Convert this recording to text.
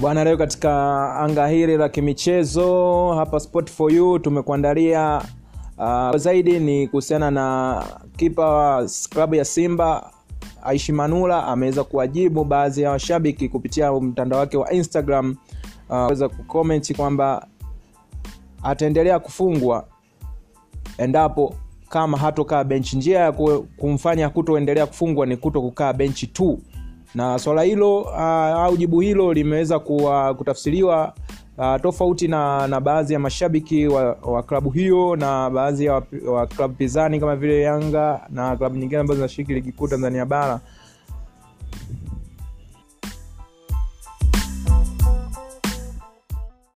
bwana leo katika anga hili la kimichezo hapa sport for you tumekuandalia uh, zaidi ni kuhusiana na kipa wa klabu ya simba aishi manula ameweza kuwajibu baadhi ya washabiki kupitia mtandao wake wa instagram uh, weza kukomenti kwamba ataendelea kufungwa endapo kama hatokaa benchi. Njia ya kumfanya kutoendelea kufungwa ni kuto kukaa benchi tu na swala hilo uh, au jibu hilo limeweza kutafsiriwa uh, tofauti na, na baadhi ya mashabiki wa, wa klabu hiyo na baadhi ya wa, wa klabu pizani kama vile yanga na klabu nyingine ambazo zinashiriki ligi kuu tanzania bara